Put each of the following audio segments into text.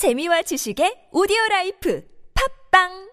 재미와 지식의 오디오 라이프. 팝빵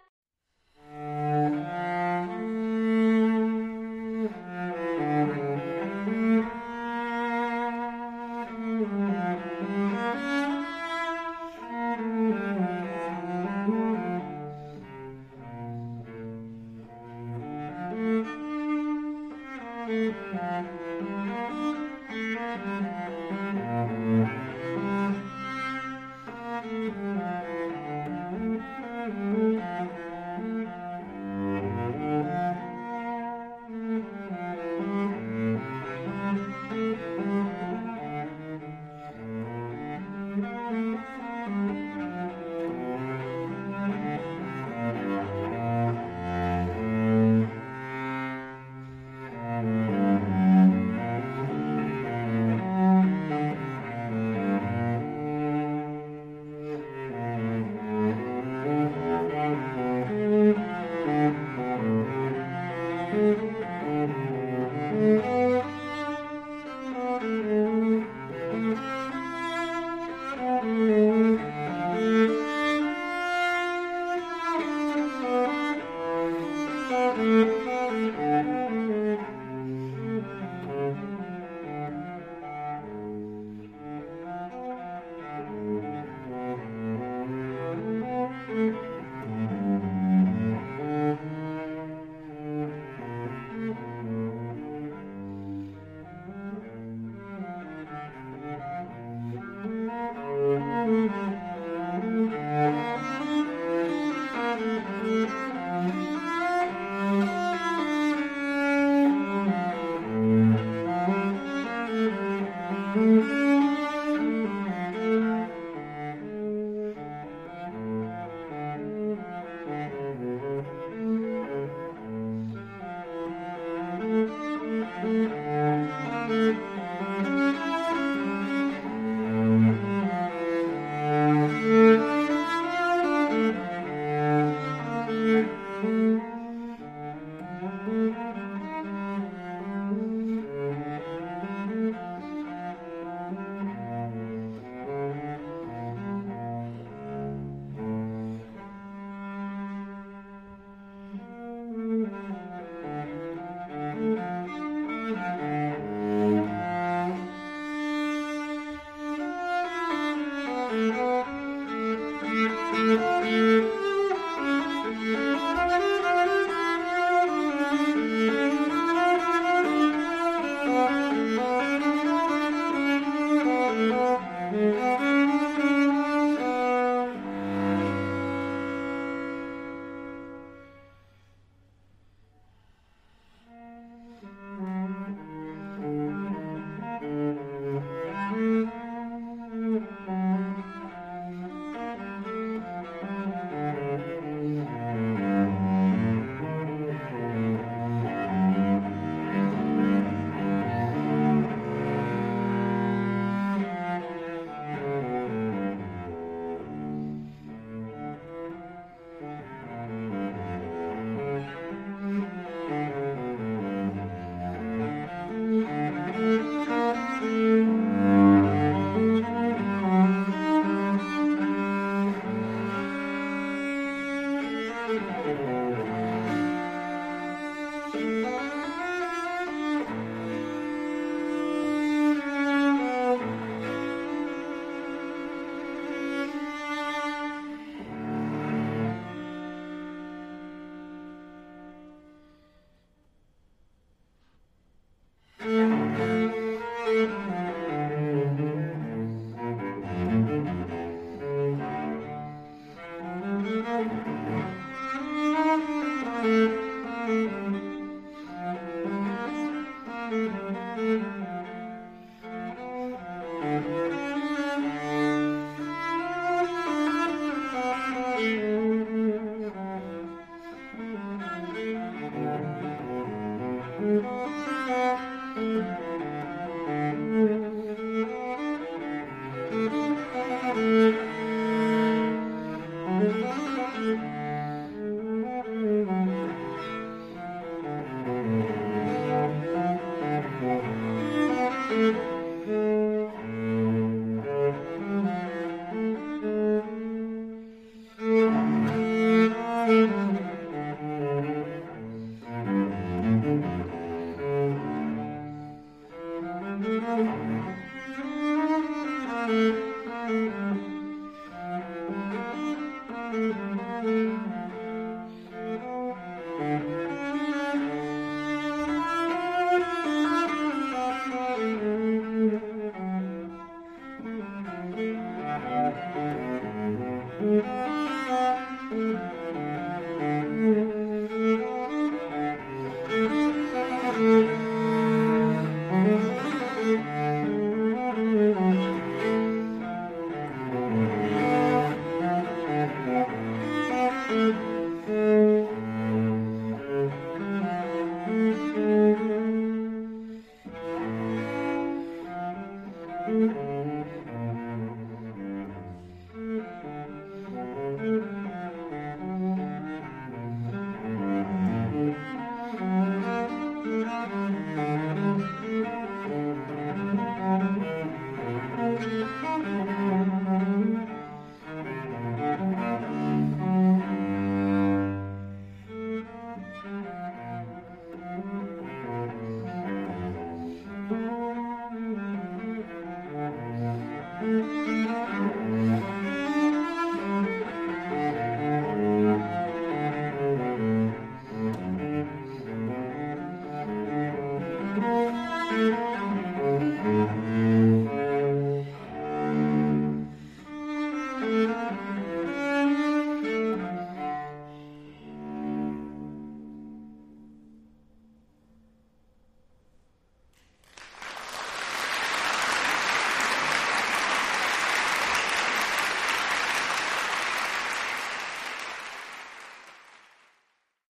Música Mm-hmm.